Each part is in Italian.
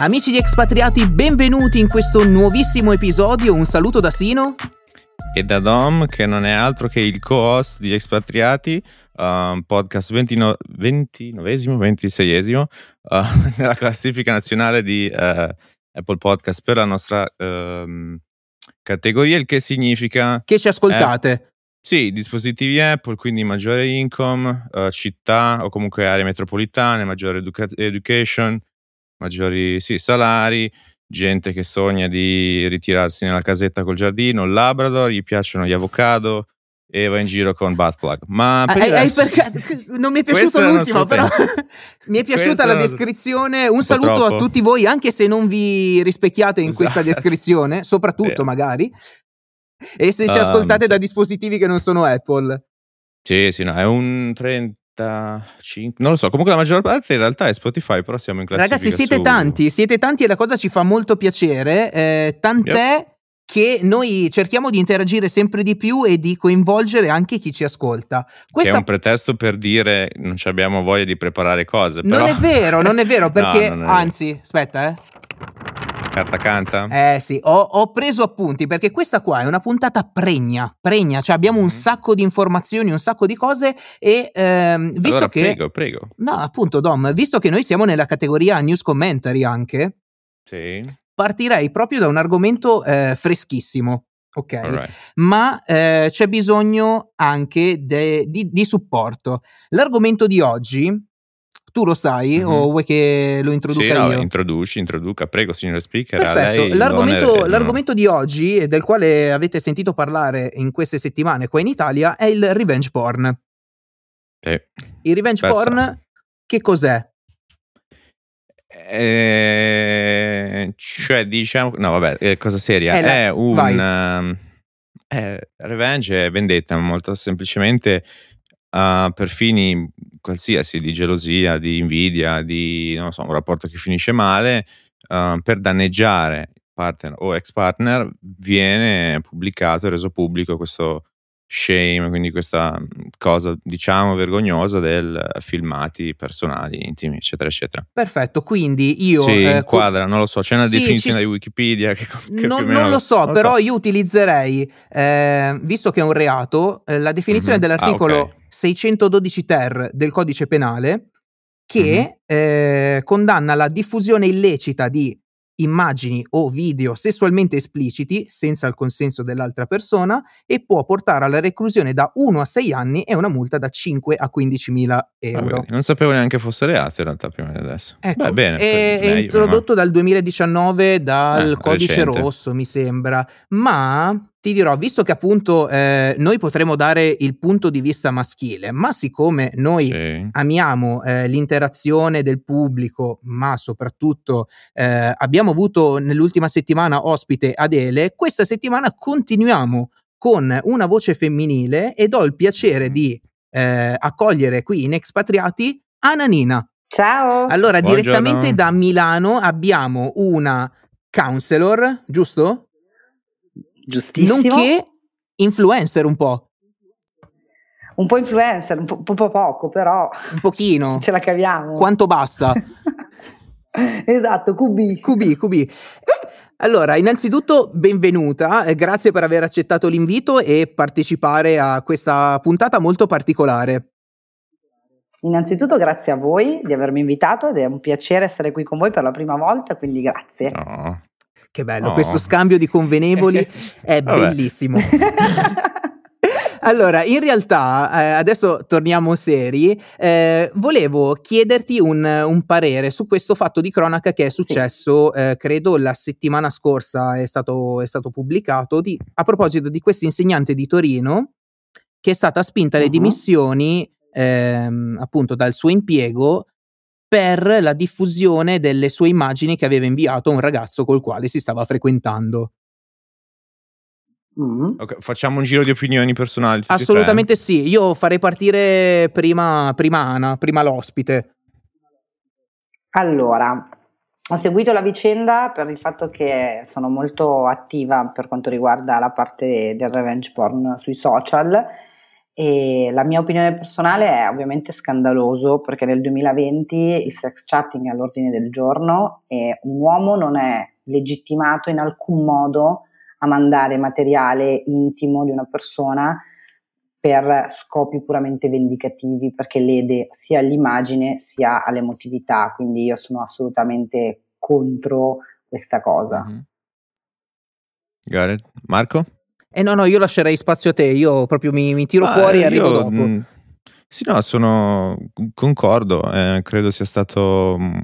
Amici di Expatriati, benvenuti in questo nuovissimo episodio. Un saluto da Sino. E da Dom, che non è altro che il co-host di Expatriati, un podcast 29, 29esimo, 26esimo, uh, nella classifica nazionale di uh, Apple Podcast per la nostra uh, categoria, il che significa... Che ci ascoltate. Eh, sì, dispositivi Apple, quindi maggiore income, uh, città o comunque aree metropolitane, maggiore educa- education, maggiori sì, salari, gente che sogna di ritirarsi nella casetta col giardino, il Labrador, gli piacciono gli avocado e va in giro con butt plug. Ma per hai, hai perché, non mi è piaciuto l'ultimo, però mi è piaciuta la descrizione. Un, un saluto troppo. a tutti voi, anche se non vi rispecchiate in esatto. questa descrizione, soprattutto Beh. magari. E se ci um, ascoltate da dispositivi che non sono Apple. Sì, sì, no, è un 35, non lo so, comunque la maggior parte in realtà è Spotify, però siamo in classifica Ragazzi, siete su... tanti, siete tanti e la cosa ci fa molto piacere, eh, tant'è yep. che noi cerchiamo di interagire sempre di più e di coinvolgere anche chi ci ascolta. Questa... Che è un pretesto per dire non abbiamo voglia di preparare cose. Però... Non è vero, non è vero, perché no, è anzi, vero. aspetta, eh. Carta canta? Eh sì, ho, ho, preso appunti perché questa qua è una puntata pregna, pregna, cioè abbiamo mm-hmm. un sacco di informazioni, un sacco di cose e ehm, visto allora, che... prego, prego. No, appunto Dom, visto che noi siamo nella categoria news commentary anche, sì. partirei proprio da un argomento eh, freschissimo. Ok, right. ma eh, c'è bisogno anche de, di, di supporto. L'argomento di oggi tu lo sai mm-hmm. o vuoi che lo introduca sì, io? No, introduci, introduca, prego signor speaker. Perfetto, l'argomento, l'argomento di oggi, del quale avete sentito parlare in queste settimane qua in Italia, è il revenge porn. Sì. Il revenge Pensa. porn che cos'è? Eh, cioè diciamo, no vabbè, eh, cosa seria, è, la, è un... Um, eh, revenge è vendetta molto semplicemente uh, per fini qualsiasi di gelosia, di invidia, di non so, un rapporto che finisce male, uh, per danneggiare partner o ex partner viene pubblicato e reso pubblico questo shame, quindi questa cosa diciamo vergognosa del filmati personali, intimi, eccetera, eccetera. Perfetto, quindi io... Sì, eh, quadra, non lo so, c'è una sì, definizione ci... di Wikipedia che, che non, non lo so, non però so. io utilizzerei, eh, visto che è un reato, eh, la definizione mm-hmm. dell'articolo ah, okay. 612 ter del codice penale che mm-hmm. condanna la diffusione illecita di immagini o video sessualmente espliciti senza il consenso dell'altra persona e può portare alla reclusione da 1 a 6 anni e una multa da 5 a 15 mila euro. Vabbè, non sapevo neanche fosse reato in realtà prima di adesso. Ecco, Beh, bene, è, è meglio, introdotto ma... dal 2019 dal eh, codice recente. rosso mi sembra, ma ti dirò, visto che appunto eh, noi potremo dare il punto di vista maschile, ma siccome noi sì. amiamo eh, l'interazione del pubblico, ma soprattutto eh, abbiamo avuto nell'ultima settimana ospite Adele, questa settimana continuiamo con una voce femminile ed ho il piacere di eh, accogliere qui in Expatriati Ananina. Ciao! Allora, Buongiorno. direttamente da Milano abbiamo una counselor, giusto? Giustissimo. Nonché influencer un po'. Un po' influencer, un po', po poco, però. Un pochino. Ce la caviamo. Quanto basta? esatto, QB. QB, QB. Allora, innanzitutto benvenuta, eh, grazie per aver accettato l'invito e partecipare a questa puntata molto particolare. Innanzitutto grazie a voi di avermi invitato ed è un piacere essere qui con voi per la prima volta, quindi grazie. No. Che bello, Oh. questo scambio di convenevoli è bellissimo. Allora, in realtà, eh, adesso torniamo seri, eh, volevo chiederti un, un parere su questo fatto di cronaca che è successo, eh, credo la settimana scorsa è stato, è stato pubblicato, di- a proposito di questa insegnante di Torino che è stata spinta alle Mhm. dimissioni ehm, appunto dal suo impiego per la diffusione delle sue immagini che aveva inviato a un ragazzo col quale si stava frequentando. Mm. Ok, facciamo un giro di opinioni personali. tre? Assolutamente sì, io farei partire prima, prima Ana, prima l'ospite. Allora, ho seguito la vicenda per il fatto che sono molto attiva per quanto riguarda la parte del revenge porn sui social E la mia opinione personale è ovviamente scandaloso perché nel 2020 il sex chatting è all'ordine del giorno e un uomo non è legittimato in alcun modo a mandare materiale intimo di una persona per scopi puramente vendicativi perché lede sia all'immagine sia all'emotività, quindi io sono assolutamente contro questa cosa. Mm-hmm. Got it. Marco? Eh no, no, io lascerei spazio a te, io proprio mi, mi tiro ah, fuori e arrivo io, dopo. Mh, mm, sì, no, sono concordo, eh, credo sia stato mm,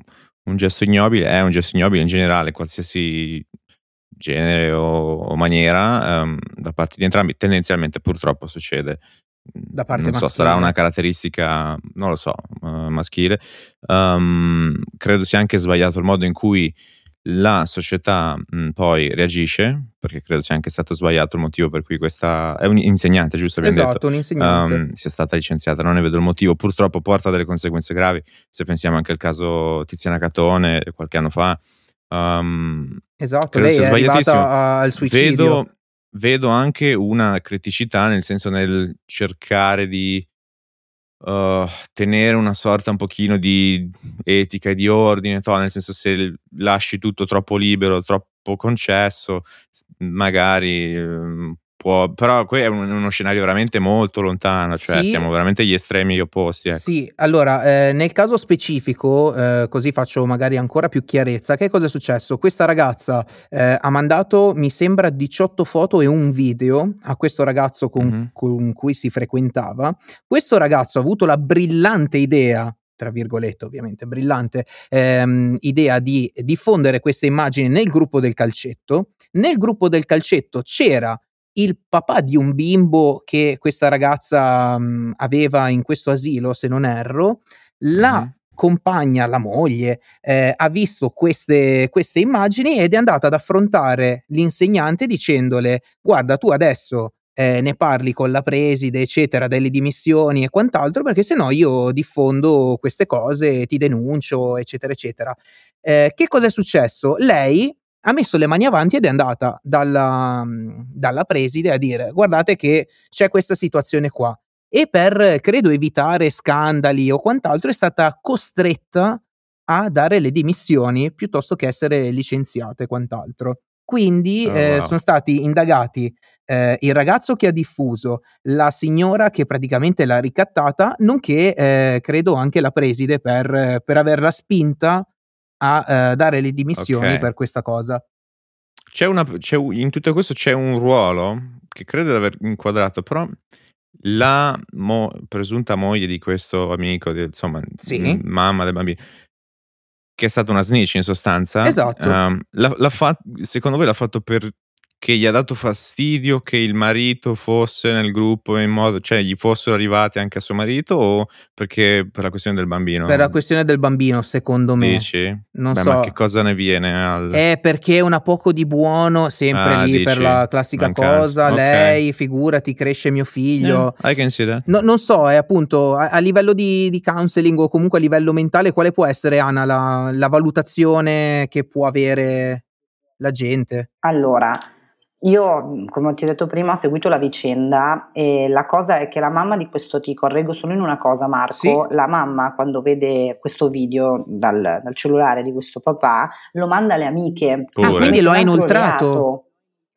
un gesto ignobile, è un gesto ignobile in generale, qualsiasi genere o, o maniera, um, da parte di entrambi, tendenzialmente purtroppo succede. Da parte non maschile. so, sarà una caratteristica, non lo so, uh, maschile. Um, credo sia anche sbagliato il modo in cui la società mh, poi reagisce, perché credo sia anche stato sbagliato il motivo per cui questa è un insegnante, giusto? Esatto, detto, un insegnante. Um, sia stata licenziata, non ne vedo il motivo, purtroppo porta delle conseguenze gravi, se pensiamo anche al caso Tiziana Catone qualche anno fa. Um, esatto, lei è arrivata al suicidio. Vedo, vedo anche una criticità, nel senso nel cercare di uh, tenere una sorta un pochino di etica e di ordine, to, nel senso se lasci tutto troppo libero, troppo concesso, magari um, può, però qui è un, uno scenario veramente molto lontano, cioè sì, siamo veramente gli estremi opposti. Ecco. Sì, allora eh, nel caso specifico, eh, così faccio magari ancora più chiarezza, che cosa è successo? Questa ragazza eh, ha mandato, mi sembra, 18 foto e un video a questo ragazzo con, mm-hmm. con cui si frequentava. Questo ragazzo ha avuto la brillante idea tra virgolette ovviamente brillante ehm, idea di diffondere queste immagini nel gruppo del calcetto. Nel gruppo del calcetto c'era il papà di un bimbo che questa ragazza mh, aveva in questo asilo, se non erro, la mm-hmm. compagna, la moglie, eh, ha visto queste, queste immagini ed è andata ad affrontare l'insegnante dicendole guarda tu adesso eh, ne parli con la preside, eccetera, delle dimissioni e quant'altro, perché se no io diffondo queste cose, ti denuncio, eccetera, eccetera. Eh, che cosa è successo? Lei ha messo le mani avanti ed è andata dalla, dalla preside a dire guardate che c'è questa situazione qua e per credo evitare scandali o quant'altro è stata costretta a dare le dimissioni piuttosto che essere licenziata e quant'altro. Quindi oh, eh, wow. sono stati indagati eh, il ragazzo che ha diffuso, la signora che praticamente l'ha ricattata, nonché eh, credo anche la preside per, per averla spinta a eh, dare le dimissioni okay. per questa cosa. C'è una, c'è, in tutto questo c'è un ruolo che credo di aver inquadrato, però la mo, presunta moglie di questo amico, di, insomma, sì. mamma del bambino, che è stata una snitch in sostanza, esatto. Um, l'ha, l'ha fa- secondo voi l'ha fatto per che gli ha dato fastidio che il marito fosse nel gruppo in modo, cioè gli fossero arrivati anche a suo marito o perché per la questione del bambino? Per la questione del bambino, secondo me. Dici? Non Beh, so. Ma che cosa ne viene? Al... È perché una poco di buono, sempre ah, lì dici? per la classica Mancanza. cosa, okay. lei, figurati, cresce mio figlio. Yeah, I can see that. No, non so, è appunto a, a livello di, di, counseling o comunque a livello mentale, quale può essere, Anna, la, la valutazione che può avere la gente? Allora, io, come ti ho detto prima, ho seguito la vicenda e la cosa è che la mamma di questo, ti correggo solo in una cosa Marco, sì. la mamma quando vede questo video dal, dal, cellulare di questo papà lo manda alle amiche. Ah, quindi lo ha inoltrato? Reato.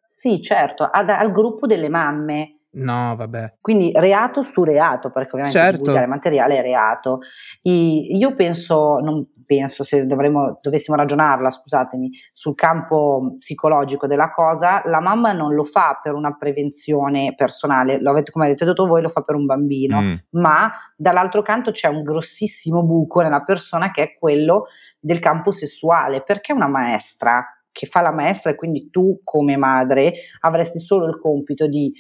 Sì, certo, ad, al gruppo delle mamme. No, vabbè. Quindi reato su reato, perché ovviamente certo. divulgare materiale è reato. I, io penso, non, penso, se dovremmo, dovessimo ragionarla, scusatemi, sul campo psicologico della cosa, la mamma non lo fa per una prevenzione personale, lo avete, come avete detto voi, lo fa per un bambino, mm. ma dall'altro canto c'è un grossissimo buco nella persona che è quello del campo sessuale, perché una maestra che fa la maestra e quindi tu come madre avresti solo il compito di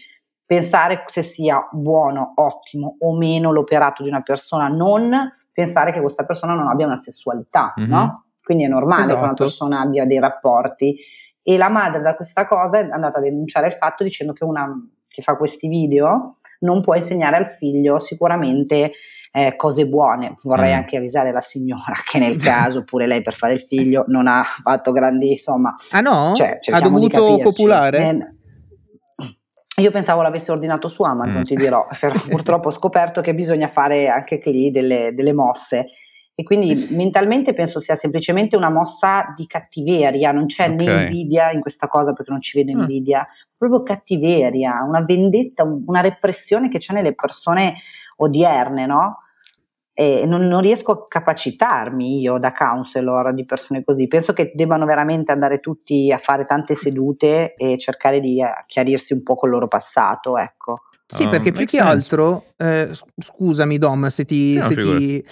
pensare se sia buono, ottimo o meno l'operato di una persona, non pensare che questa persona non abbia una sessualità, mm-hmm. no? Quindi è normale esatto. che una esatto. persona abbia dei rapporti. E la madre da questa cosa è andata a denunciare il fatto dicendo che una che fa questi video non può insegnare al figlio sicuramente eh, cose buone. Vorrei mm. anche avvisare la signora che nel caso pure lei per fare il figlio non ha fatto grandi, insomma... Ah no? Cioè, ha dovuto copulare? Eh, Io pensavo l'avesse ordinato su Amazon, mm. ti dirò, però purtroppo ho scoperto che bisogna fare anche lì delle, delle mosse. E quindi mentalmente penso sia semplicemente una mossa di cattiveria, non c'è okay. né invidia in questa cosa perché non ci vedo ah. invidia, proprio cattiveria, una vendetta, una repressione che c'è nelle persone odierne, no? E non, non, riesco a capacitarmi io da counselor di persone così. Penso che debbano veramente andare tutti a fare tante sedute e cercare di eh, chiarirsi un po' col loro passato, ecco. Sì, um, perché più che sense. altro, eh, scusami Dom, se ti... No, se ti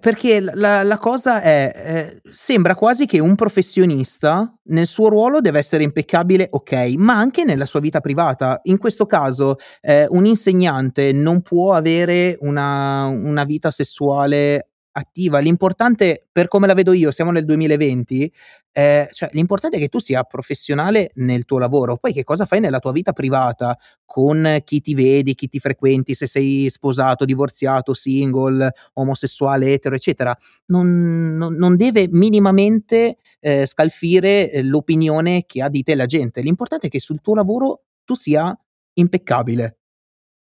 perché la, la, cosa è, eh, sembra quasi che un professionista nel suo ruolo deve essere impeccabile, ok, ma anche nella sua vita privata. In questo caso eh, un insegnante non può avere una, una vita sessuale attiva. L'importante, per come la vedo io, siamo nel 2020, eh, cioè, l'importante è che tu sia professionale nel tuo lavoro. Poi che cosa fai nella tua vita privata con chi ti vedi, chi ti frequenti, se sei sposato, divorziato, single, omosessuale, etero, eccetera, non, non, non deve minimamente eh, scalfire eh, l'opinione che ha di te la gente. L'importante è che sul tuo lavoro tu sia impeccabile.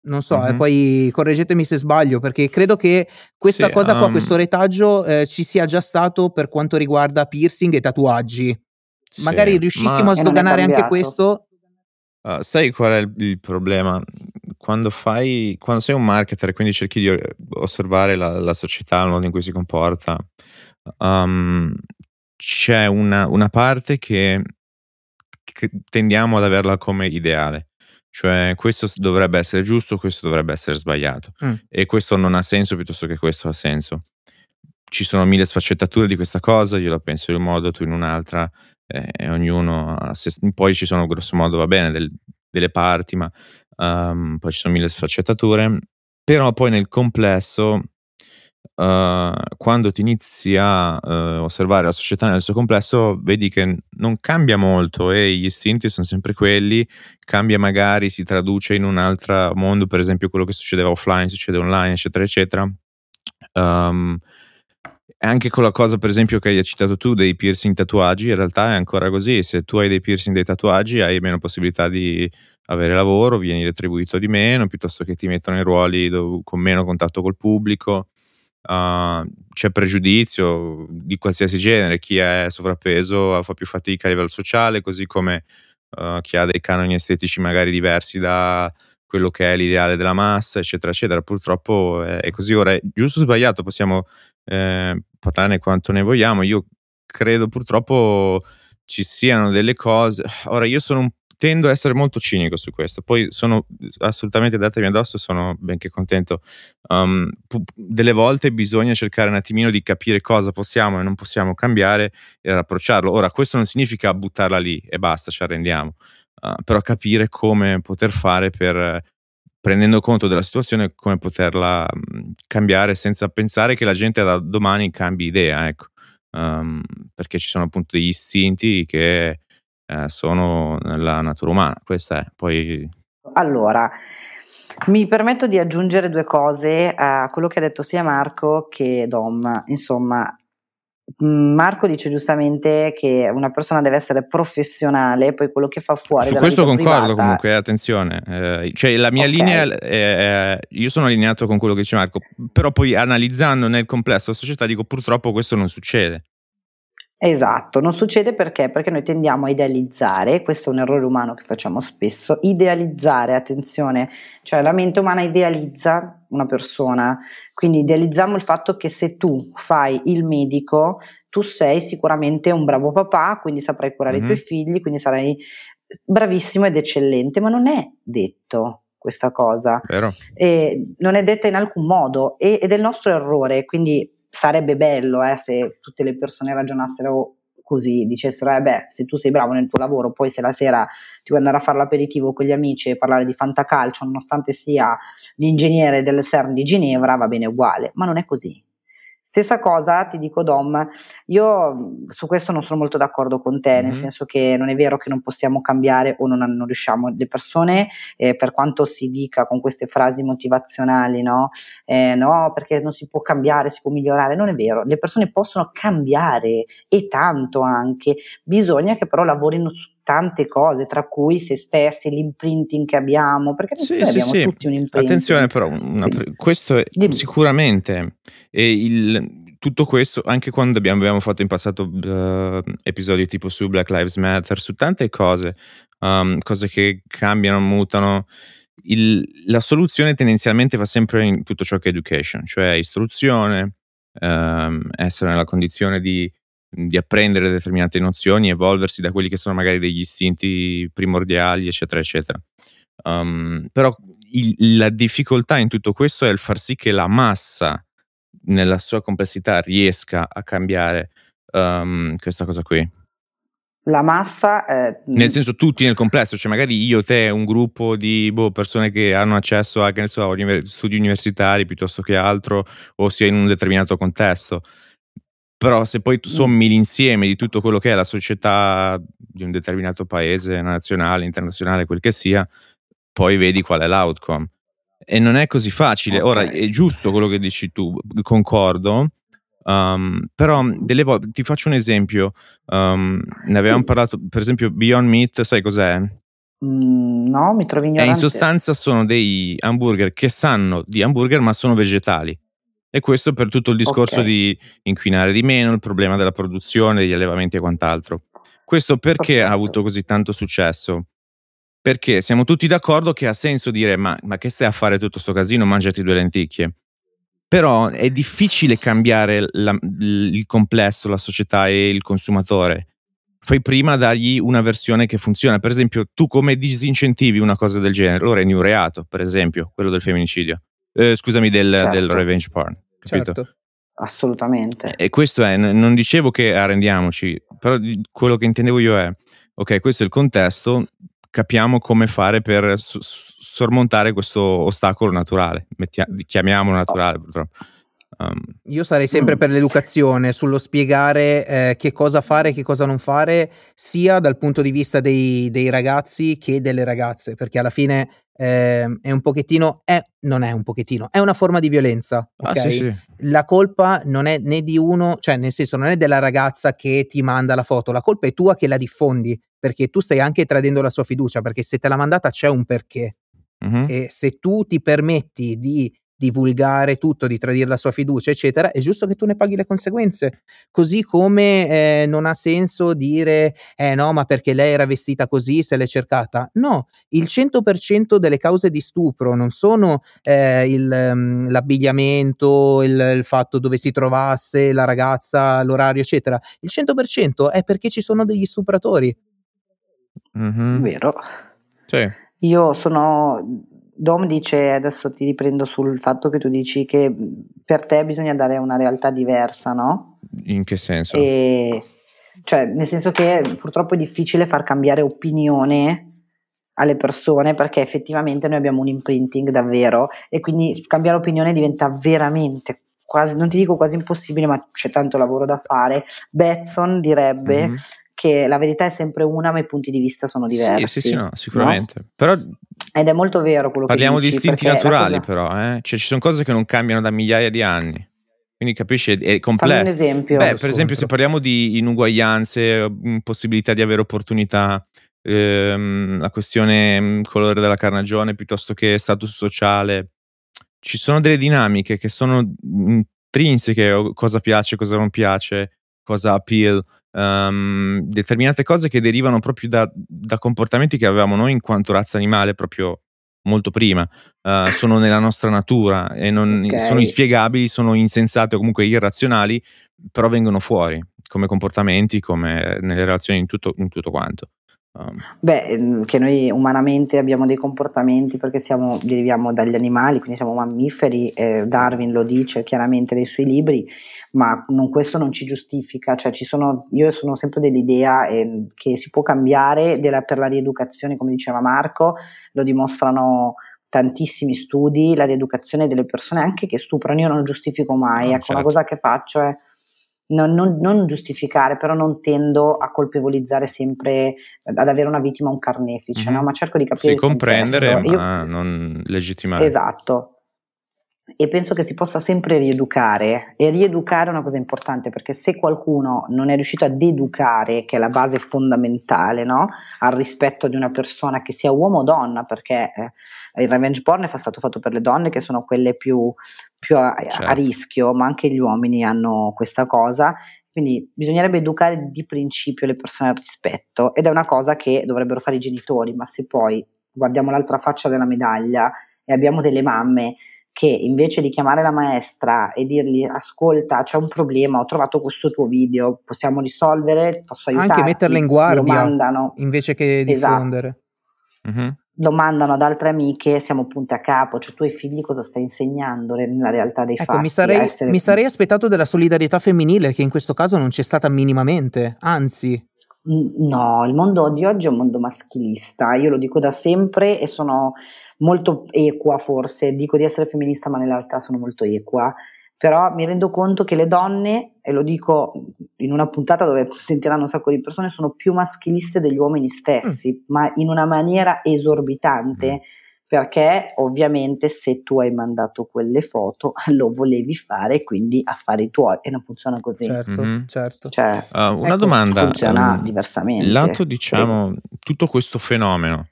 Non so, eh, poi correggetemi se sbaglio, perché credo che questa Sì, cosa qua, questo retaggio, eh, ci sia già stato per quanto riguarda piercing e tatuaggi. Magari riuscissimo ma a sdoganare anche questo. Uh, sai qual è il, il problema? Quando fai, quando sei un marketer e quindi cerchi di osservare la, la società, il modo in cui si comporta, um, c'è una, una parte che, che tendiamo ad averla come ideale. Cioè, questo dovrebbe essere giusto, questo dovrebbe essere sbagliato. Mm. E questo non ha senso piuttosto che questo ha senso. Ci sono mille sfaccettature di questa cosa, io la penso in un modo, tu in un'altra, eh, e ognuno se, Poi ci sono grosso modo, va bene, del, delle parti, ma um, poi ci sono mille sfaccettature. Però poi nel complesso uh, quando ti inizi a uh, osservare la società nel suo complesso, vedi che non cambia molto e gli istinti sono sempre quelli, cambia magari, si traduce in un altro mondo, per esempio quello che succedeva offline, succede online, eccetera, eccetera. Um, anche con la cosa, per esempio, che hai citato tu dei piercing tatuaggi, in realtà è ancora così. Se tu hai dei piercing dei tatuaggi, hai meno possibilità di avere lavoro, vieni retribuito di meno, piuttosto che ti mettono in ruoli dove, con meno contatto col pubblico uh, c'è pregiudizio di qualsiasi genere, chi è sovrappeso fa più fatica a livello sociale, così come uh, chi ha dei canoni estetici magari diversi da quello che è l'ideale della massa, eccetera, eccetera. Purtroppo è, è così. Ora, giusto o sbagliato, possiamo eh, parlarne quanto ne vogliamo. Io credo purtroppo ci siano delle cose. Ora, io sono un tendo a essere molto cinico su questo, poi sono assolutamente datemi addosso, sono benché contento. Um, pu- delle volte bisogna cercare un attimino di capire cosa possiamo e non possiamo cambiare e approcciarlo. Ora, questo non significa buttarla lì e basta, ci arrendiamo, uh, però capire come poter fare per, prendendo conto della situazione, come poterla um, cambiare senza pensare che la gente da domani cambi idea, ecco. Um, perché ci sono appunto degli istinti che eh, sono nella natura umana. Questa è poi. Allora, mi permetto di aggiungere due cose a quello che ha detto sia Marco che Dom. Insomma, mm, Marco dice giustamente che una persona deve essere professionale, poi quello che fa fuori. Su questo concordo privata... comunque, attenzione. Eh, cioè la mia okay. linea, è, è, io sono allineato con quello che dice Marco, però poi analizzando nel complesso la società dico purtroppo questo non succede. Esatto, non succede perché? Perché noi tendiamo a idealizzare, questo è un errore umano che facciamo spesso, idealizzare, attenzione, cioè la mente umana idealizza una persona, quindi idealizziamo il fatto che se tu fai il medico, tu sei sicuramente un bravo papà, quindi saprai curare mm-hmm. i tuoi figli, quindi sarai bravissimo ed eccellente, ma non è detto questa cosa, e non è detta in alcun modo ed è il nostro errore, quindi sarebbe bello eh, se tutte le persone ragionassero così, dicessero, eh beh, se tu sei bravo nel tuo lavoro, poi se la sera ti vuoi andare a fare l'aperitivo con gli amici e parlare di fantacalcio, nonostante sia l'ingegnere del CERN di Ginevra, va bene uguale, ma non è così. Stessa cosa ti dico Dom, io su questo non sono molto d'accordo con te, mm-hmm. nel senso che non è vero che non possiamo cambiare o non, non riusciamo. Le persone, eh, per quanto si dica con queste frasi motivazionali, no? Eh, no, perché non si può cambiare, si può migliorare, non è vero. Le persone possono cambiare e tanto anche, bisogna che però lavorino su tante cose, tra cui se stessi, l'imprinting che abbiamo, perché sì, noi sì, abbiamo sì. tutti un imprinting. Attenzione però, una, questo è Dimmi. sicuramente, e il, tutto questo, anche quando abbiamo, abbiamo fatto in passato uh, episodi tipo su Black Lives Matter, su tante cose, um, cose che cambiano, mutano, il, la soluzione tendenzialmente va sempre in tutto ciò che è education, cioè istruzione, um, essere nella condizione di di apprendere determinate nozioni, evolversi da quelli che sono magari degli istinti primordiali, eccetera, eccetera. Um, però il, la difficoltà in tutto questo è il far sì che la massa nella sua complessità riesca a cambiare um, questa cosa qui. La massa... Eh, nel senso tutti nel complesso, cioè magari io, te, un gruppo di boh, persone che hanno accesso a so, univers- studi universitari piuttosto che altro, o sia in un determinato contesto però se poi tu sommi l'insieme di tutto quello che è la società di un determinato paese, nazionale, internazionale, quel che sia, poi vedi qual è l'outcome. E non è così facile. Okay. Ora, è giusto quello che dici tu, concordo, um, però delle volte, ti faccio un esempio, um, ne avevamo sì. parlato, per esempio Beyond Meat, sai cos'è? Mm, no, mi trovi ignorante. E in sostanza sono dei hamburger che sanno di hamburger ma sono vegetali. E questo per tutto il discorso okay. di inquinare di meno, il problema della produzione, degli allevamenti e quant'altro. Questo perché Perfetto. ha avuto così tanto successo? Perché siamo tutti d'accordo che ha senso dire ma, ma che stai a fare tutto questo casino, mangiati due lenticchie. Però è difficile cambiare la, il complesso, la società e il consumatore. Fai prima dargli una versione che funziona. Per esempio, tu come disincentivi una cosa del genere? Lo rendi un reato, per esempio, quello del femminicidio eh, scusami, del, certo. del, revenge porn. Capito? Certo. Assolutamente. E questo è, non dicevo che arrendiamoci, però quello che intendevo io è, ok, questo è il contesto, capiamo come fare per s- sormontare questo ostacolo naturale, Mettia- chiamiamolo naturale purtroppo. Um, Io sarei sempre mm. per l'educazione, sullo spiegare eh, che cosa fare e che cosa non fare, sia dal punto di vista dei, dei ragazzi che delle ragazze, perché alla fine eh, è un pochettino, è, non è un pochettino, è una forma di violenza. Ah, okay? sì, sì. La colpa non è né di uno, cioè nel senso non è della ragazza che ti manda la foto, la colpa è tua che la diffondi, perché tu stai anche tradendo la sua fiducia, perché se te l'ha mandata c'è un perché. Uh-huh. E se tu ti permetti di divulgare tutto, di tradire la sua fiducia, eccetera, è giusto che tu ne paghi le conseguenze. Così come eh, non ha senso dire, eh no, ma perché lei era vestita così, se l'è cercata. No, il 100% delle cause di stupro non sono eh, il, um, l'abbigliamento, il, il, fatto dove si trovasse la ragazza, l'orario, eccetera. Il 100% è perché ci sono degli stupratori. Mm-hmm. Vero. Sì. Io sono Dom dice, adesso ti riprendo sul fatto che tu dici che per te bisogna dare una realtà diversa, no? In che senso? E, cioè, nel senso che purtroppo è difficile far cambiare opinione alle persone perché effettivamente noi abbiamo un imprinting davvero e quindi cambiare opinione diventa veramente quasi, non ti dico quasi impossibile, ma c'è tanto lavoro da fare. Betson direbbe mm-hmm che la verità è sempre una, ma i punti di vista sono diversi. Sì, sì, sì no, sicuramente. No? Però Ed è molto vero quello parliamo che dici. Parliamo di istinti naturali, cosa... però, eh? cioè ci sono cose che non cambiano da migliaia di anni. Quindi capisci, è complesso. Fammi un esempio. Beh, per esempio, se parliamo di inuguaglianze, possibilità di avere opportunità, ehm, la questione mm, colore della carnagione piuttosto che status sociale, ci sono delle dinamiche che sono intrinseche, cosa piace, cosa non piace, cosa appeal um, determinate cose che derivano proprio da, da, comportamenti che avevamo noi in quanto razza animale proprio molto prima, uh, sono nella nostra natura e non, okay. sono inspiegabili, sono insensate o comunque irrazionali, però vengono fuori come comportamenti, come nelle relazioni in tutto, in tutto quanto. Um. Beh, ehm, che noi umanamente abbiamo dei comportamenti perché siamo, deriviamo dagli animali, quindi siamo mammiferi, eh, Darwin lo dice chiaramente nei suoi libri, ma non, questo non ci giustifica, cioè ci sono, io sono sempre dell'idea eh, che si può cambiare della, per la rieducazione, come diceva Marco, lo dimostrano tantissimi studi, la rieducazione delle persone anche che stuprano, io non giustifico mai, no, ecco certo. una cosa che faccio è non, non, non, giustificare, però non tendo a colpevolizzare sempre, ad avere una vittima un carnefice, mm-hmm. no? ma cerco di capire. Sì, comprendere, ma Io, non legittimare. Esatto. e penso che si possa sempre rieducare e rieducare è una cosa importante perché se qualcuno non è riuscito ad educare, che è la base fondamentale no? al rispetto di una persona che sia uomo o donna, perché eh, il revenge porn è stato fatto per le donne che sono quelle più, più a, certo. a rischio, ma anche gli uomini hanno questa cosa quindi bisognerebbe educare di principio le persone al rispetto ed è una cosa che dovrebbero fare i genitori, ma se poi guardiamo l'altra faccia della medaglia e abbiamo delle mamme che invece di chiamare la maestra e dirgli ascolta c'è un problema, ho trovato questo tuo video, possiamo risolvere, posso aiutarti? Anche metterle in guardia invece che esatto. diffondere. Esatto. Mm-hmm. Lo mandano ad altre amiche, siamo punti a capo, cioè tu ai figli cosa stai insegnando nella realtà dei ecco, fatti? Mi sarei, essere... mi sarei aspettato della solidarietà femminile che in questo caso non c'è stata minimamente, anzi. No, il mondo di oggi è un mondo maschilista, io lo dico da sempre e sono molto equa forse, dico di essere femminista ma nella realtà sono molto equa, però mi rendo conto che le donne, e lo dico in una puntata dove sentiranno un sacco di persone, sono più maschiliste degli uomini stessi, mm. ma in una maniera esorbitante. Mm. Perché ovviamente se tu hai mandato quelle foto lo volevi fare, quindi affari tuoi e non funziona così. Certo, mm-hmm. certo. Cioè, uh, una ecco, domanda. Funziona um, diversamente. Lato, diciamo, tutto questo fenomeno,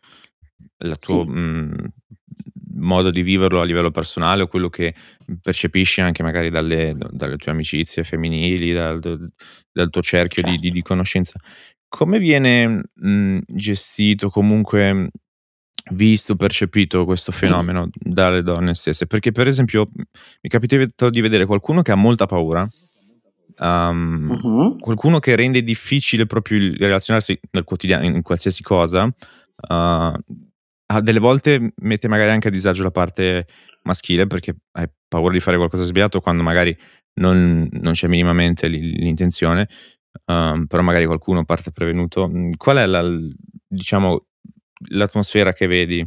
la tua sì. mh, modo di viverlo a livello personale o quello che percepisci anche magari dalle, dalle tue amicizie femminili, dal, dal tuo cerchio di, di, di, conoscenza, come viene mh, gestito comunque visto, percepito questo fenomeno dalle donne stesse? Perché per esempio mi capita di vedere qualcuno che ha molta paura, um, uh-huh. qualcuno che rende difficile proprio il relazionarsi nel quotidiano, in qualsiasi cosa, uh, a delle volte mette magari anche a disagio la parte maschile perché hai paura di fare qualcosa di sbagliato quando magari non, non c'è minimamente l'intenzione, um, però magari qualcuno parte prevenuto. Mm, qual è la, diciamo, l'atmosfera che vedi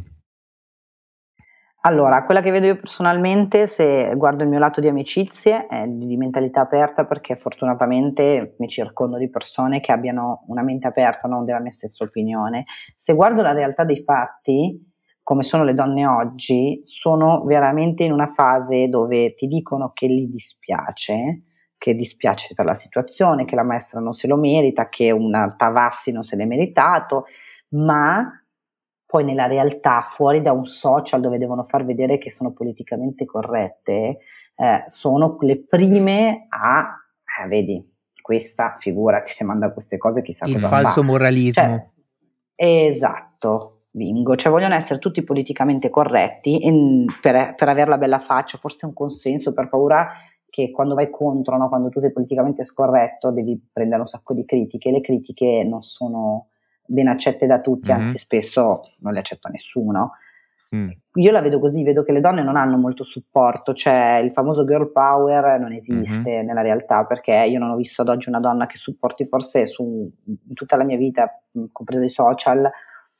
allora, quella che vedo io personalmente, se guardo il mio lato di amicizie, è di mentalità aperta perché fortunatamente mi circondo di persone che abbiano una mente aperta, non della mia stessa opinione. Se guardo la realtà dei fatti, come sono le donne oggi, sono veramente in una fase dove ti dicono che gli dispiace, che dispiace per la situazione, che la maestra non se lo merita, che una Tavassi non se l'è meritato, ma poi nella realtà, fuori da un social dove devono far vedere che sono politicamente corrette, eh, sono le prime a, eh, vedi, questa figura ti si manda queste cose, chissà Il cosa falso va. moralismo. Cioè, esatto, bingo, cioè vogliono essere tutti politicamente corretti in, per, per avere la bella faccia, forse un consenso, per paura che quando vai contro, no, quando tu sei politicamente scorretto, devi prendere un sacco di critiche. Le critiche non sono ben accette da tutti, mm-hmm. anzi spesso non le accetta nessuno. Mm. Io la vedo così, vedo che le donne non hanno molto supporto, cioè il famoso girl power non esiste mm-hmm. nella realtà perché io non ho visto ad oggi una donna che supporti forse su in tutta la mia vita, compreso i social,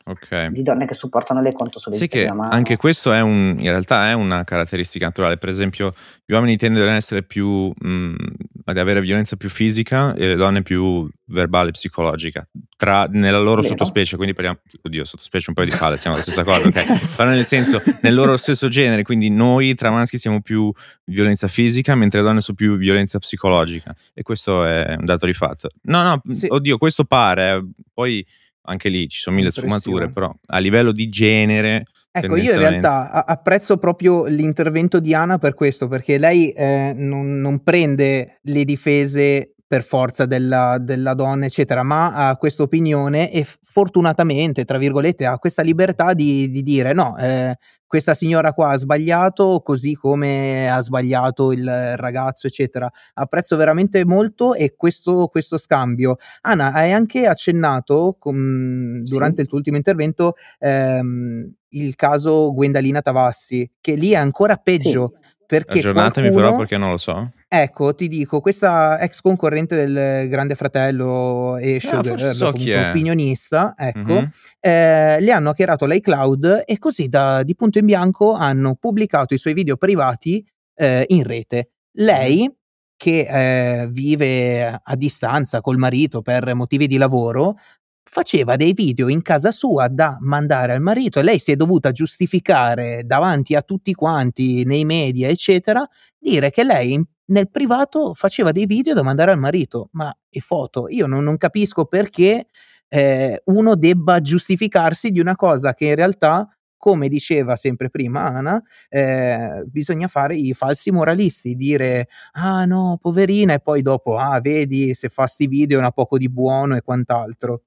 Okay. di donne che supportano le conto sulle Sì che anche questo è un, in realtà è una caratteristica naturale, per esempio gli uomini tendono ad essere più, mh, mm, ad avere violenza più fisica e le donne più verbale psicologica, tra, nella loro Vero. sottospecie, quindi parliamo, oddio sottospecie un po' di pale, siamo la stessa cosa, ok? Però nel senso, nel loro stesso genere, quindi noi tra maschi siamo più violenza fisica, mentre le donne sono più violenza psicologica e questo è un dato di fatto. No, no, sì. oddio, questo pare, eh, poi anche lì ci sono mille sfumature, però a livello di genere... Ecco, io in realtà apprezzo proprio l'intervento di Ana per questo, perché lei eh, non, non, prende le difese per forza della, della donna, eccetera, ma ha questa opinione e fortunatamente, tra virgolette, ha questa libertà di, di dire no, eh, questa signora qua ha sbagliato così come ha sbagliato il ragazzo, eccetera. Apprezzo veramente molto e questo, questo scambio. Anna, hai anche accennato com, durante sì. il tuo ultimo intervento ehm, il caso Gwendalina Tavassi, che lì è ancora peggio. Sì. Perché Aggiornatemi qualcuno... però perché non lo so. Ecco, ti dico, questa ex concorrente del Grande Fratello e ah, showgirl, ah, so opinionista, ecco, mm-hmm. eh, le hanno hackerato l'iCloud e così da, di punto in bianco hanno pubblicato i suoi video privati eh, in rete. Lei, che eh, vive a distanza col marito per motivi di lavoro, faceva dei video in casa sua da mandare al marito e lei si è dovuta giustificare davanti a tutti quanti nei media, eccetera, dire che lei in, nel privato faceva dei video da mandare al marito, ma e foto. Io non, non capisco perché eh, uno debba giustificarsi di una cosa che in realtà come diceva sempre prima Ana, eh, bisogna fare i falsi moralisti, dire ah no, poverina, e poi dopo, ah, vedi se fa sti video non ha poco di buono e quant'altro.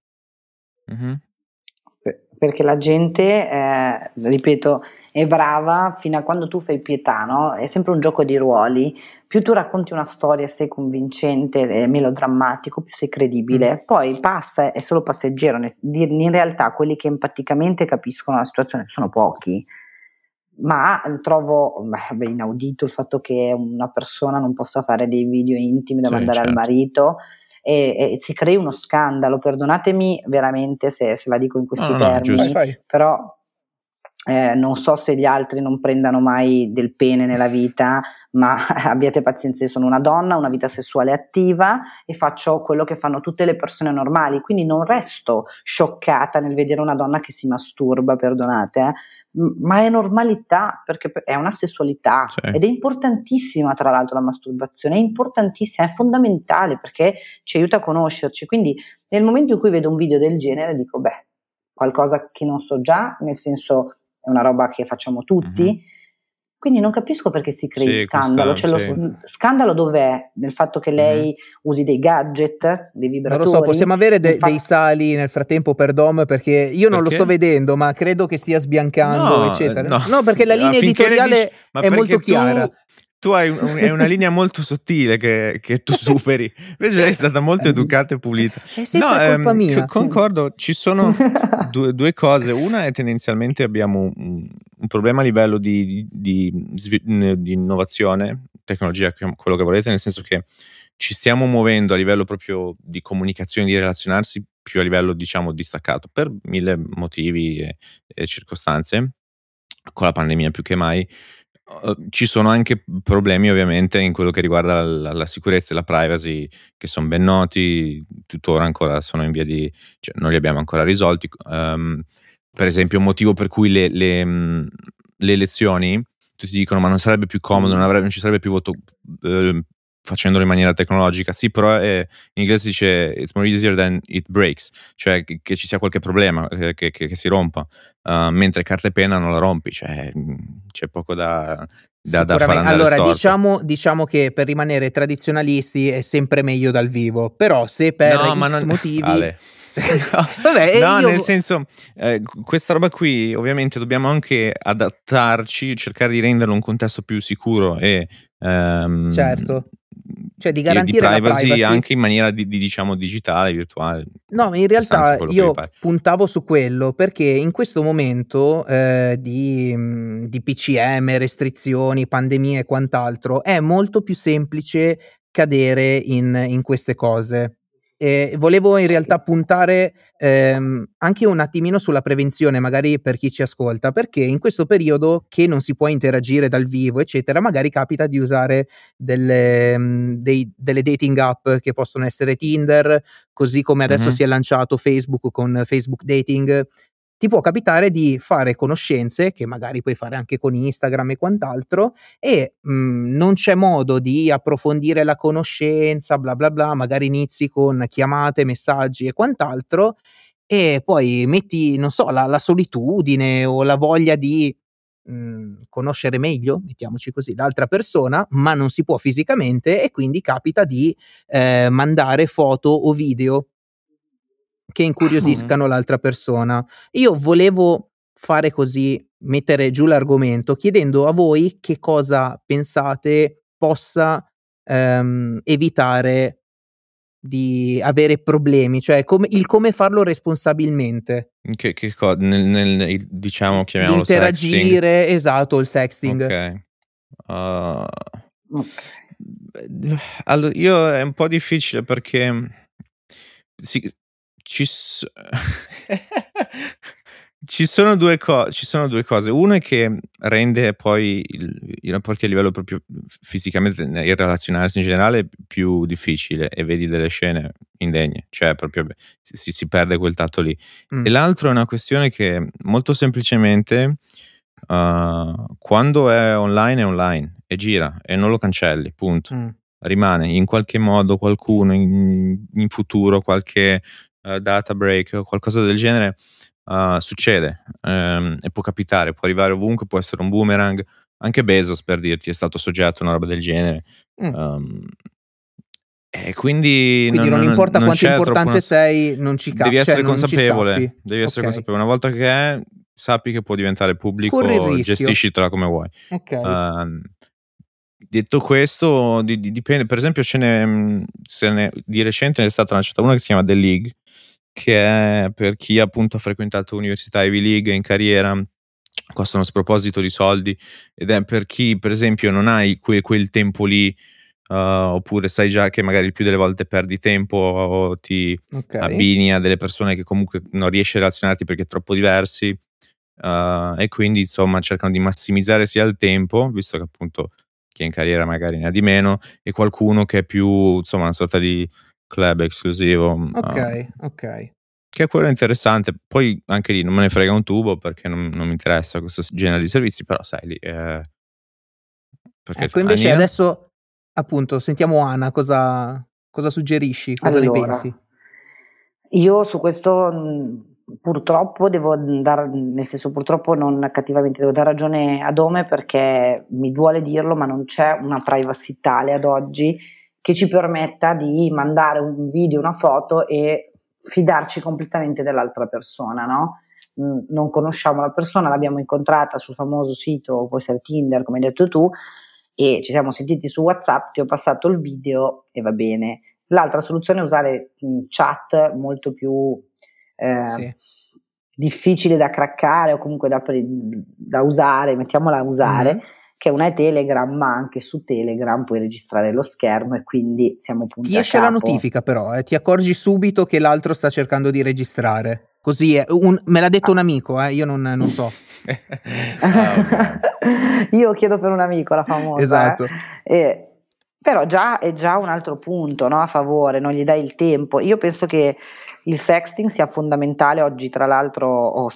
Mm-hmm. Perché la gente, eh, ripeto, è brava fino a quando tu fai pietà, no? È sempre un gioco di ruoli. Più tu racconti una storia, sei convincente, melodrammatico, più sei credibile. Mm. Poi passa, è solo passeggero. In realtà quelli che empaticamente capiscono la situazione sono pochi ma trovo beh, inaudito il fatto che una persona non possa fare dei video intimi da sì, mandare certo. al marito e, e, si crei uno scandalo. Perdonatemi veramente se, se la dico in questi no, termini, no, però eh, non so se gli altri non prendano mai del pene nella vita, ma abbiate pazienza, io sono una donna, una vita sessuale attiva e faccio quello che fanno tutte le persone normali, quindi non resto scioccata nel vedere una donna che si masturba, perdonate, eh, ma è normalità perché è una sessualità sì. ed è importantissima tra l'altro la masturbazione, è importantissima, è fondamentale perché ci aiuta a conoscerci, quindi nel momento in cui vedo un video del genere dico beh, qualcosa che non so già, nel senso è una roba che facciamo tutti, mm-hmm. Quindi non capisco perché si crei sì, scandalo. Cioè, sì. lo, scandalo dov'è? Nel fatto che lei mm. usi dei gadget, dei vibratori? Non lo so, possiamo avere de- fatto... dei sali nel frattempo per Dom perché io non perché? lo sto vedendo, ma credo che stia sbiancando, no, eccetera. No. no. perché la linea editoriale dici, è molto chiara. Tu hai un, un, una linea molto sottile che, che, tu superi. Invece lei è stata molto educata e pulita. È sempre no, colpa ehm, mia. Concordo, ci sono due, due, cose. Una è tendenzialmente abbiamo un, un problema a livello di, di, di, di, innovazione, tecnologia, quello che volete, nel senso che ci stiamo muovendo a livello proprio di comunicazione, di relazionarsi più a livello diciamo distaccato per mille motivi e, e circostanze, con la pandemia più che mai. Uh, ci sono anche problemi ovviamente in quello che riguarda la, la, sicurezza e la privacy che sono ben noti, tuttora ancora sono in via di, cioè non li abbiamo ancora risolti. Um, per esempio, un motivo per cui le, le, mm, le, elezioni, tutti dicono ma non sarebbe più comodo, non, avrebbe, non ci sarebbe più voto eh, facendolo in maniera tecnologica. Sì, però è, in inglese si dice it's more easier than it breaks, cioè che, che ci sia qualche problema, eh, che, che, che si rompa, uh, mentre carta e penna non la rompi, cioè c'è poco da, da, da fare allora diciamo, diciamo, che per rimanere tradizionalisti è sempre meglio dal vivo però se per no, non... motivi Ale. no, Vabbè, no io... nel senso, eh, questa roba qui ovviamente dobbiamo anche adattarci, cercare di renderlo un contesto più sicuro e... Um, certo. Cioè di garantire di privacy, privacy, anche in maniera di, di, diciamo digitale, virtuale. No, in realtà io puntavo su quello perché in questo momento eh, di, di PCM, restrizioni, pandemie e quant'altro è molto più semplice cadere in, in queste cose. E volevo in realtà puntare ehm, anche un attimino sulla prevenzione, magari per chi ci ascolta, perché in questo periodo che non si può interagire dal vivo, eccetera, magari capita di usare delle, mm, dei, delle dating app che possono essere Tinder, così come adesso mm-hmm. si è lanciato Facebook con Facebook Dating, ti può capitare di fare conoscenze che magari puoi fare anche con Instagram e quant'altro e mh, mhmm, non c'è modo di approfondire la conoscenza, bla bla bla, magari inizi con chiamate, messaggi e quant'altro e poi metti, non so, la, la solitudine o la voglia di mh, mhmm, conoscere meglio, mettiamoci così, l'altra persona, ma non si può fisicamente e quindi capita di eh, mandare foto o video che incuriosiscano l'altra persona. Io volevo fare così, mettere giù l'argomento, chiedendo a voi che cosa pensate possa ehm, evitare di avere problemi, cioè come, il come farlo responsabilmente. Che, che co- nel, nel, diciamo, chiamiamolo Interagire, sexting. esatto, il sexting. Ok. Uh. Allora, io è un po' difficile perché si, ci, s- ci, sono due co- ci sono due cose. Una è che rende poi il, i rapporti a livello proprio fisicamente, il relazionarsi in generale più difficile e vedi delle scene indegne, cioè proprio si, si perde quel tatto lì. Mm. E l'altro è una questione che molto semplicemente uh, quando è online è online e gira e non lo cancelli, punto. Mm. Rimane in qualche modo qualcuno in, in futuro, qualche uh, data break o qualcosa del genere uh, succede um, e può capitare, può arrivare ovunque, può essere un boomerang. Anche Bezos, per dirti, è stato soggetto a una roba del genere. Mm. Um, e quindi, quindi non, non importa non quanto importante una... sei, non ci capi. Devi essere cioè, consapevole. Devi essere okay. consapevole. Una volta che è, sappi che può diventare pubblico, gestiscitela come vuoi. Okay. Uh, detto questo, di, di, dipende. Per esempio, ce n'è, se ne, di recente è stata lanciata una che si chiama The League, che è per chi appunto ha frequentato università Ivy League in carriera costano a sproposito di soldi ed è per chi per esempio non hai que- quel tempo lì Uh, oppure sai già che magari il più delle volte perdi tempo o ti okay. abbini a delle persone che comunque non riesci a relazionarti perché è troppo diversi uh, e quindi insomma cercano di massimizzare sia il tempo, visto che appunto chi è in carriera magari ne ha di meno, e qualcuno che è più insomma una sorta di club esclusivo. Ok, uh, ok. Che è quello interessante, poi anche lì non me ne frega un tubo perché non, non mi interessa questo genere di servizi, però sai lì... Eh, ecco invece Ania? adesso appunto, sentiamo Ana, cosa, cosa suggerisci, cosa allora, ne pensi? Io su questo purtroppo devo dare, nel senso purtroppo non cattivamente, devo dare ragione ad Ome perché mi duole dirlo, ma non c'è una privacy tale ad oggi che ci permetta di mandare un video, una foto e fidarci completamente dell'altra persona, no? Non conosciamo la persona, l'abbiamo incontrata sul famoso sito, può essere Tinder, come hai detto tu, e ci siamo sentiti su WhatsApp, ti ho passato il video e va bene. L'altra soluzione è usare chat molto più eh, sì. difficile da craccare o comunque da, da usare, mettiamola a usare. Mm-hmm che una è Telegram, ma anche su Telegram puoi registrare lo schermo e quindi siamo punti Ti esce la notifica però, eh, ti accorgi subito che l'altro sta cercando di registrare. Così è, un, me l'ha detto un amico, eh, io non, non so. ah, io chiedo per un amico, la famosa. Esatto. Eh, però già è già un altro punto no, a favore, non gli dai il tempo. Io penso che il sexting sia fondamentale. Oggi, tra l'altro, ho, ho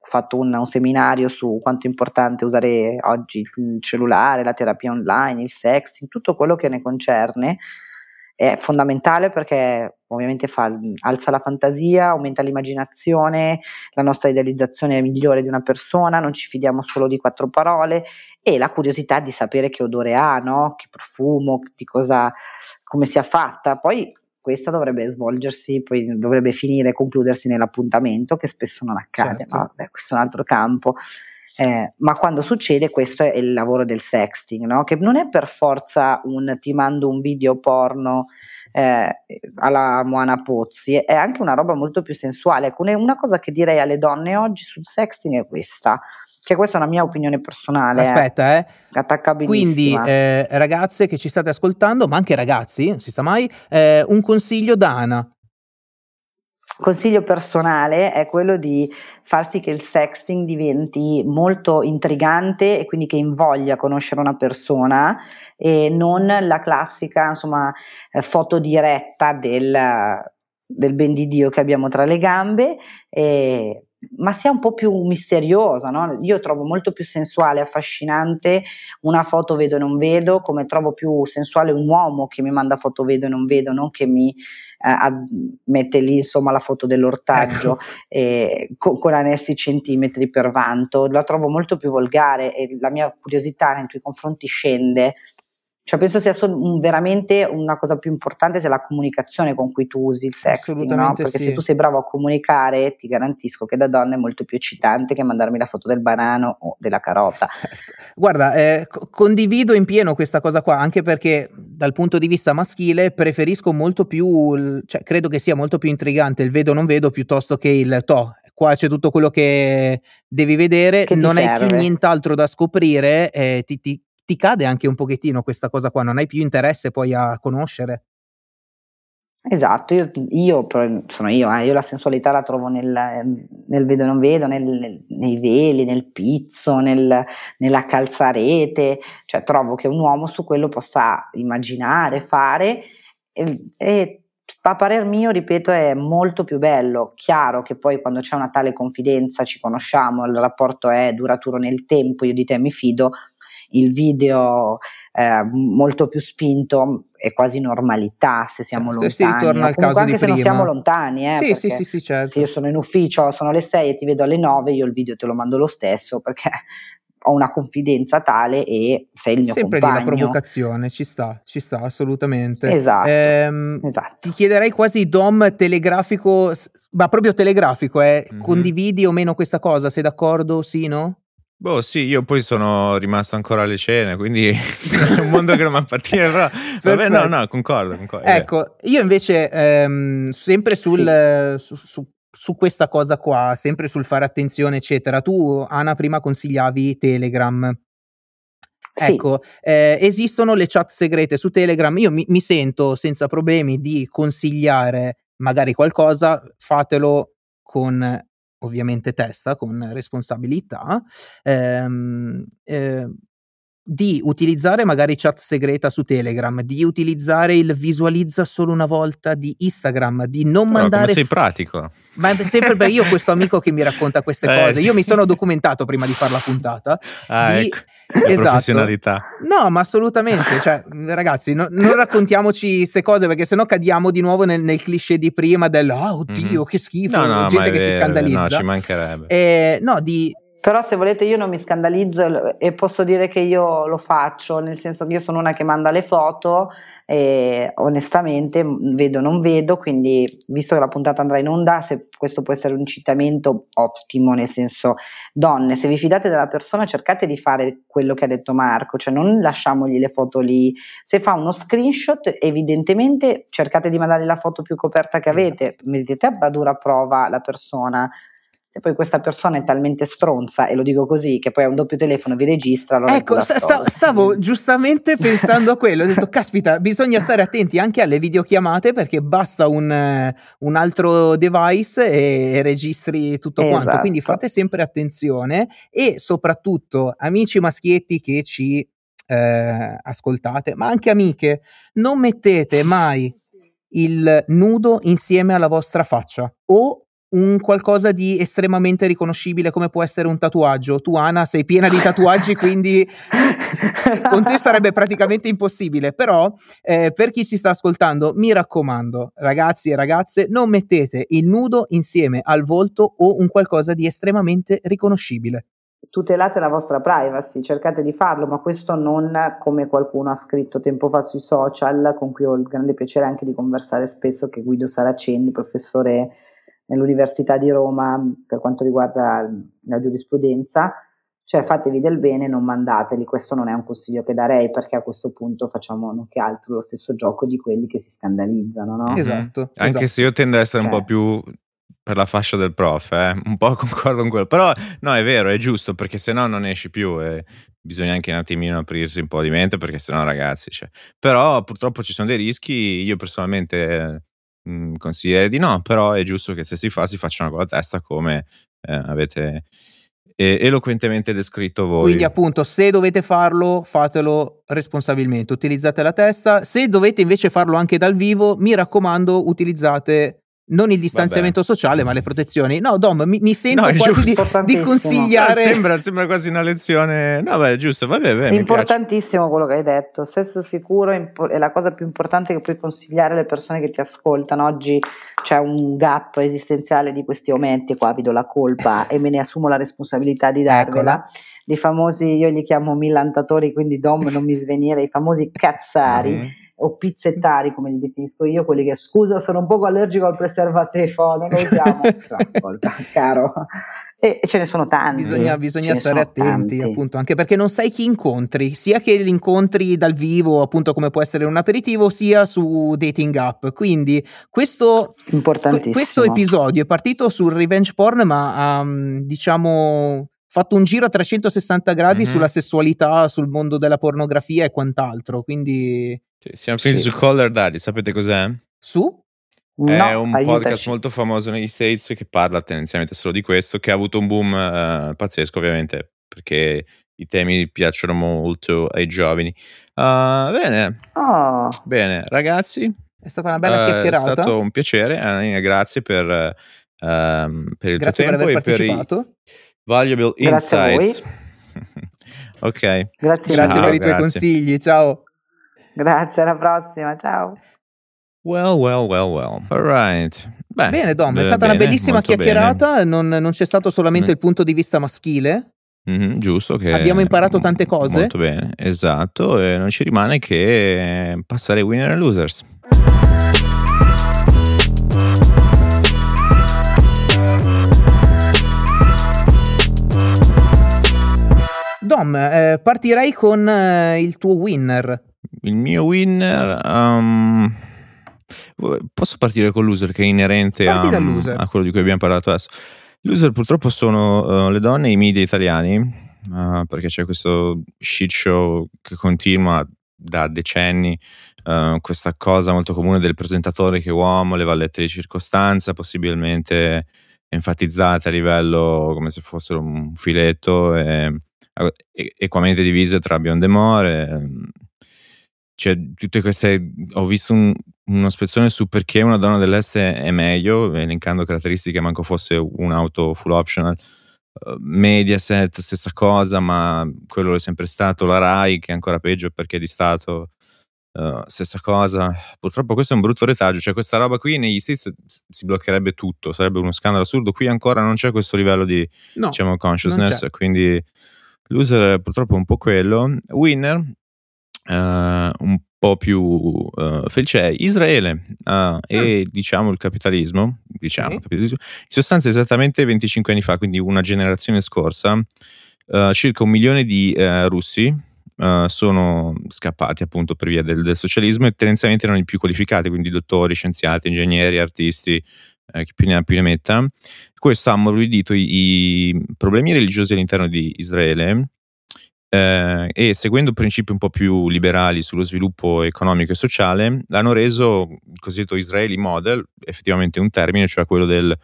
fatto un, un, seminario su quanto è importante usare oggi il cellulare, la terapia online, il sexting, tutto quello che ne concerne è fondamentale perché ovviamente fa, alza la fantasia, aumenta l'immaginazione, la nostra idealizzazione è migliore di una persona, non ci fidiamo solo di quattro parole e la curiosità di sapere che odore ha, no? che profumo, di cosa, come sia fatta. Poi questa dovrebbe svolgersi, poi dovrebbe finire, concludersi nell'appuntamento, che spesso non accade, certo. ma beh, questo è un altro campo. Eh, ma quando succede questo è il lavoro del sexting, no? che non è per forza un ti mando un video porno eh, alla Moana Pozzi, è anche una roba molto più sensuale. Una cosa che direi alle donne oggi sul sexting è questa, che questa è una mia opinione personale. Eh. Aspetta, eh. Attaccabilissima. Quindi, eh, ragazze che ci state ascoltando, ma anche ragazzi, non si sa mai, eh, un consiglio da Ana. Consiglio personale è quello di far sì che il sexting diventi molto intrigante e quindi che invoglia a conoscere una persona e non la classica insomma, eh, foto diretta del, del ben di Dio che abbiamo tra le gambe. E, ma sia un po' più misteriosa. No? Io trovo molto più sensuale affascinante una foto vedo e non vedo, come trovo più sensuale un uomo che mi manda foto vedo e non vedo, non che mi eh, ad, mette lì insomma la foto dell'ortaggio ecco. eh, con, con annessi centimetri per vanto. La trovo molto più volgare e la mia curiosità nei tuoi confronti scende cioè penso sia sol- veramente una cosa più importante sia la comunicazione con cui tu usi il sexting, no? Perché sì. se tu sei bravo a comunicare, ti garantisco che da donna è molto più eccitante che mandarmi la foto del banano o della carota. Guarda, eh, condivido in pieno questa cosa qua, anche perché dal punto di vista maschile preferisco molto più, cioè credo che sia molto più intrigante il vedo o non vedo piuttosto che il to, qua c'è tutto quello che devi vedere, che non serve. hai più nient'altro da scoprire, eh, ti, ti, ti cade anche un pochettino questa cosa qua, non hai più interesse poi a conoscere. Esatto, io, io sono io, eh, io la sensualità la trovo nel, nel vedo non vedo, nel, nei veli, nel pizzo, nel, nella calzarete, cioè trovo che un uomo su quello possa immaginare, fare e, e a parer mio, ripeto, è molto più bello. Chiaro che poi quando c'è una tale confidenza ci conosciamo, il rapporto è duraturo nel tempo, io di te mi fido, il video eh, molto più spinto è quasi normalità se siamo certo, lontani. Si ritorna al caso anche se prima. non siamo lontani. Eh, sì, sì, sì, sì, certo. Se io sono in ufficio, sono le 6 e ti vedo alle 9, io il video te lo mando lo stesso perché ho una confidenza tale e sei il mio Sempre compagno. Sempre lì la provocazione, ci sta, ci sta assolutamente. Esatto, ehm, esatto. Ti chiederei quasi dom telegrafico, ma proprio telegrafico, eh? mm-hmm. condividi o meno questa cosa, sei d'accordo, sì, no? Boh, sì, io poi sono rimasto ancora alle cene, quindi è un mondo che non mi appartiene, però vabbè, no, no, concordo, concordo. Ecco, io invece ehm, sempre sul, sì. su, su, su, questa cosa qua, sempre sul fare attenzione, eccetera, tu, Ana, prima consigliavi Telegram. Sì. Ecco, eh, esistono le chat segrete su Telegram, io mi, mi sento senza problemi di consigliare magari qualcosa, fatelo con ovviamente testa, con responsabilità, ehm, eh, di utilizzare magari chat segreta su Telegram, di utilizzare il visualizza solo una volta di Instagram, di non Però mandare... Come sei pratico. Ma è sempre per io questo amico che mi racconta queste eh, cose. Io mi sono documentato prima di fare la puntata. Ah, di... ecco. Esatto. professionalità. No, ma assolutamente. Cioè, ragazzi, no, non raccontiamoci queste cose perché sennò cadiamo di nuovo nel, nel cliché di prima del ah, oddio, mm-hmm. che schifo, no, no, gente che vero, si scandalizza. No, ci mancherebbe. Eh, no, di però se volete io non mi scandalizzo e posso dire che io lo faccio, nel senso che io sono una che manda le foto e onestamente vedo non vedo, quindi visto che la puntata andrà in onda, se questo può essere un incitamento ottimo, nel senso donne, se vi fidate della persona cercate di fare quello che ha detto Marco, cioè non lasciamogli le foto lì, se fa uno screenshot evidentemente cercate di mandare la foto più coperta che avete, esatto. mettete a dura prova la persona se poi questa persona è talmente stronza, e lo dico così, che poi ha un doppio telefono e vi registra, allora ecco, sta, stavo giustamente pensando a quello, ho detto, caspita, bisogna stare attenti anche alle videochiamate perché basta un, un altro device e registri tutto esatto. quanto, quindi fate sempre attenzione e soprattutto amici maschietti che ci eh, ascoltate, ma anche amiche, non mettete mai il nudo insieme alla vostra faccia o un qualcosa di estremamente riconoscibile come può essere un tatuaggio. Tu Ana sei piena di tatuaggi, quindi con te sarebbe praticamente impossibile, però eh, per chi si sta ascoltando, mi raccomando, ragazzi e ragazze, non mettete il nudo insieme al volto o un qualcosa di estremamente riconoscibile. Tutelate la vostra privacy, cercate di farlo, ma questo non come qualcuno ha scritto tempo fa sui social, con cui ho il grande piacere anche di conversare spesso, che Guido Saraceni, professore nell'Università di Roma per quanto riguarda la giurisprudenza, cioè fatevi del bene, non mandateli, questo non è un consiglio che darei perché a questo punto facciamo non che altro lo stesso gioco di quelli che si scandalizzano, no? Esatto. Anche esatto. se io tendo ad essere cioè. un po' più per la fascia del prof, eh? un po' concordo con quello, però no è vero, è giusto perché se no non esci più e bisogna anche un attimino aprirsi un po' di mente perché se no ragazzi, cioè. però purtroppo ci sono dei rischi, io personalmente consigliere di no, però è giusto che se si fa si facciano con la testa come eh, avete eloquentemente descritto voi. Quindi appunto se dovete farlo fatelo responsabilmente, utilizzate la testa, se dovete invece farlo anche dal vivo mi raccomando utilizzate non il distanziamento Vabbè. sociale, ma le protezioni. No, Dom, mi, mi sento no, quasi di, di, consigliare. No, sembra, sembra, quasi una lezione. No, beh, giusto, vabbè, beh, Importantissimo quello che hai detto. Sesso sicuro è la cosa più importante che puoi consigliare alle persone che ti ascoltano. Oggi c'è un gap esistenziale di questi aumenti. Qua vi do la colpa e me ne assumo la responsabilità di darvela. Eccola. I famosi, io li chiamo millantatori, quindi Dom, non mi svenire, i famosi cazzari. Mm o pizzettari come li definisco io, quelli che scusa sono un poco allergico al preservativo, non lo usiamo, ascolta caro, e, e, ce ne sono tanti. Bisogna, bisogna stare attenti, tanti. appunto, anche perché non sai chi incontri, sia che li incontri dal vivo, appunto come può essere un aperitivo, sia su dating app. Quindi questo, questo episodio è partito sul revenge porn, ma um, diciamo fatto un giro a 360 gradi mm-hmm. sulla sessualità, sul mondo della pornografia e quant'altro. Quindi sì, siamo finiti sì. su Color Daddy, sapete cos'è? Su? È no, un aiutaci. podcast molto famoso negli States che parla tendenzialmente solo di questo, che ha avuto un boom uh, pazzesco ovviamente, perché i temi piacciono molto ai giovani. Uh, bene, oh. bene, ragazzi. È stata una bella uh, chiacchierata. È stato un piacere, Anina, grazie per, uh, per il grazie tuo tempo per e per i valuable grazie insights. ok. Grazie, grazie per i tuoi consigli. Ciao. Grazie, alla prossima. Ciao. Well, well, well, well. All right. Beh, bene, Dom, è stata bene, una bellissima chiacchierata. Non, non, c'è stato solamente mm. il punto di vista maschile. Mm-hmm, giusto, che abbiamo imparato tante cose. Molto bene, esatto. E non ci rimane che passare winner e losers. Dom, eh, partirei con eh, il tuo winner. Il mio winner. Um, posso partire con l'user che è inerente a, a, quello di cui abbiamo parlato adesso. L'user purtroppo sono uh, le donne e i media italiani, uh, perché c'è questo shit show che continua da decenni, uh, questa cosa molto comune del presentatore che è uomo, le vallette di circostanza, possibilmente enfatizzate a livello come se fossero un filetto e equamente divise tra bionde e more. Ehm, cioè, tutte queste. Ho visto un, uno spezzone su perché una donna dell'est è meglio, elencando caratteristiche, manco fosse un'auto full optional. Uh, Mediaset, stessa cosa, ma quello è sempre stato la Rai, che è ancora peggio perché è di Stato. Uh, stessa cosa. Purtroppo questo è un brutto retaggio, cioè questa roba qui negli States si bloccherebbe tutto, sarebbe uno scandalo assurdo. Qui ancora non c'è questo livello di no, diciamo, consciousness, quindi loser purtroppo è un po' quello. Winner, uh, un po' più uh, felice è Israele uh, e mm. diciamo il capitalismo, diciamo, sì. capitalismo, in sostanza esattamente 25 anni fa, quindi una generazione scorsa, uh, circa un milione di russi sono scappati appunto per via del, del, socialismo e tendenzialmente erano i più qualificati, quindi dottori, scienziati, ingegneri, artisti, chi più ne ha più ne metta. Questo ha ammorbidito i, i problemi religiosi all'interno di Israele eh, e seguendo principi un po' più liberali sullo sviluppo economico e sociale, hanno reso il cosiddetto Israeli Model effettivamente un termine, cioè quello del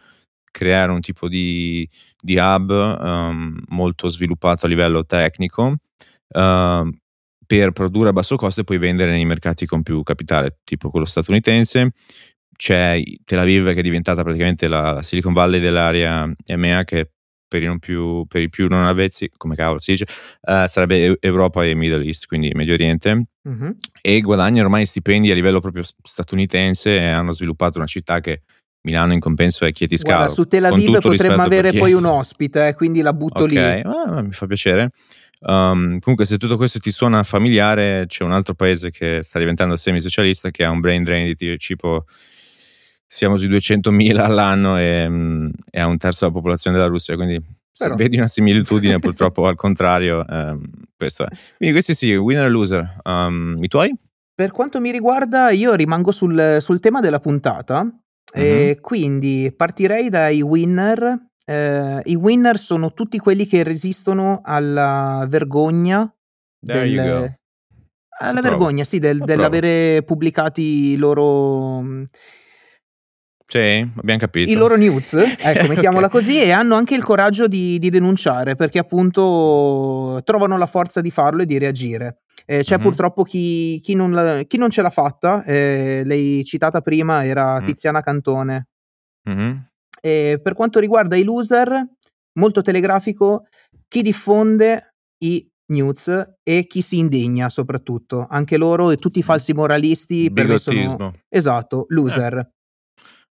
creare un tipo di, di hub um, molto sviluppato a livello tecnico uh, per produrre a basso costo e poi vendere nei mercati con più capitale, tipo quello statunitense. C'è Tel Aviv che è diventata praticamente la Silicon Valley dell'area EMEA che per i, più, per i più non avvezzi, come cavolo si dice, uh, sarebbe Europa e Middle East, quindi Medio Oriente, mm-hmm. e guadagnano ormai stipendi a livello proprio statunitense e hanno sviluppato una città che Milano in compenso è Chieti Scalo. Guarda, su Tel Aviv potremmo avere poi un ospite, eh, quindi la butto okay. lì. Ah, mi fa piacere. Um, comunque, se tutto questo ti suona familiare, c'è un altro paese che sta diventando semi-socialista che ha un brain drain di tipo siamo sui 200.000 all'anno e, mm, e, ha un terzo della popolazione della Russia, quindi se Però. vedi una similitudine purtroppo al contrario, ehm, questo è. Quindi questi sì, winner e loser. Um, I tuoi? Per quanto mi riguarda, io rimango sul, sul tema della puntata, e quindi partirei dai winner. Eh, I winner sono tutti quelli che resistono alla vergogna del, alla vergogna, sì, del, dell'avere pubblicati i loro mm, sì, abbiamo capito. I loro news, ecco, mettiamola okay. così, e hanno anche il coraggio di, di, denunciare perché appunto trovano la forza di farlo e di reagire. Eh, c'è mm-hmm. purtroppo chi, chi, non la, chi, non ce l'ha fatta, eh, lei citata prima era mm. Tiziana Cantone. Mm-hmm. E per quanto riguarda i loser, molto telegrafico, chi diffonde i news e chi si indigna soprattutto, anche loro e tutti i falsi moralisti per me sono esatto, loser.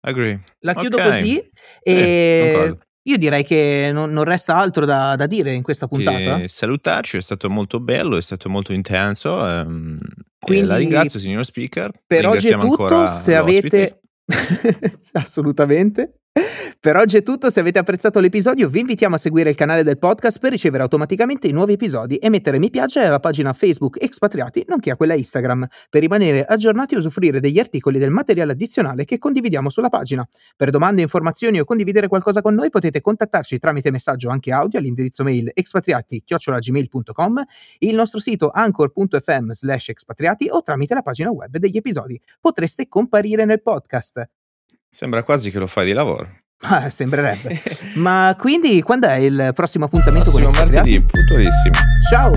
Agree. La chiudo okay. così e eh, io direi che non, non resta altro da, da, dire in questa puntata. Che salutarci, è stato molto bello, è stato molto intenso. Um, Quindi, la ringrazio, signor speaker. Per oggi è tutto. Se avete. Assolutamente. Per oggi è tutto, se avete apprezzato l'episodio vi invitiamo a seguire il canale del podcast per ricevere automaticamente i nuovi episodi e mettere mi piace alla pagina Facebook Expatriati nonché a quella Instagram per rimanere aggiornati e usufruire degli articoli del materiale addizionale che condividiamo sulla pagina. Per domande, informazioni o condividere qualcosa con noi potete contattarci tramite messaggio anche audio all'indirizzo mail expatriati.gmail.com, il nostro sito anchor.fm slash expatriati o tramite la pagina web degli episodi. Potreste comparire nel podcast. Sembra quasi che lo fai di lavoro. Ah, sembrerebbe. Ma quindi quando è il prossimo appuntamento prossimo con i martedì, puntualissimo. Ciao.